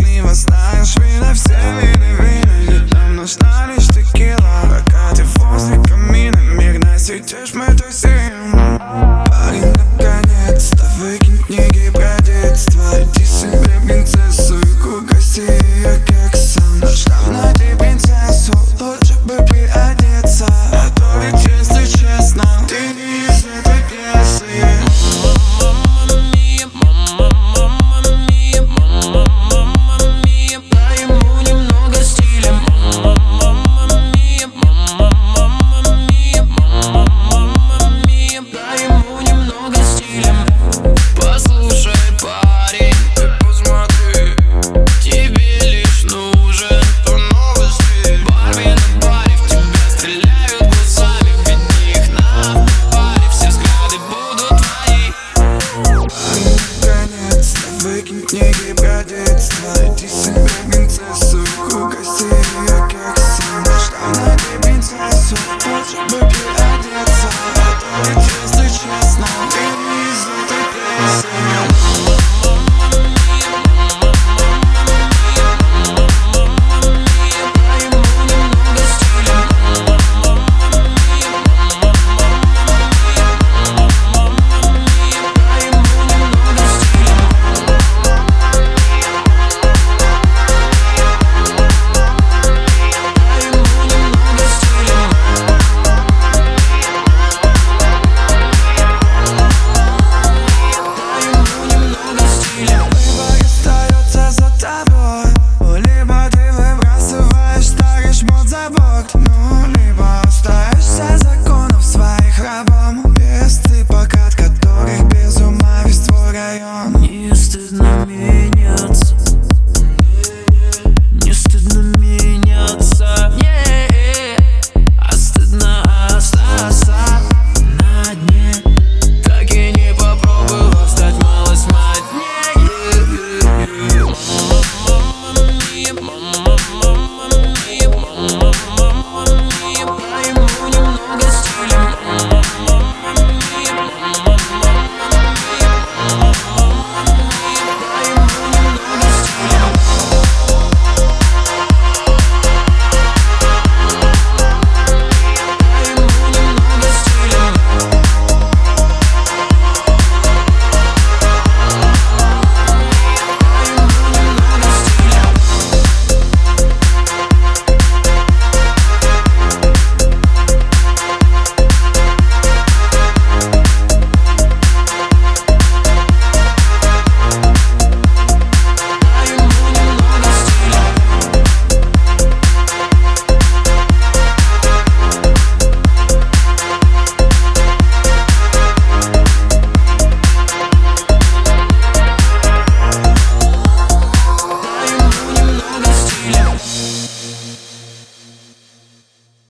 Счастливо знаешь меня все перевинили Нам нужна лишь текила Пока ты возле камина Миг насетишь мы тусим не гибкое детство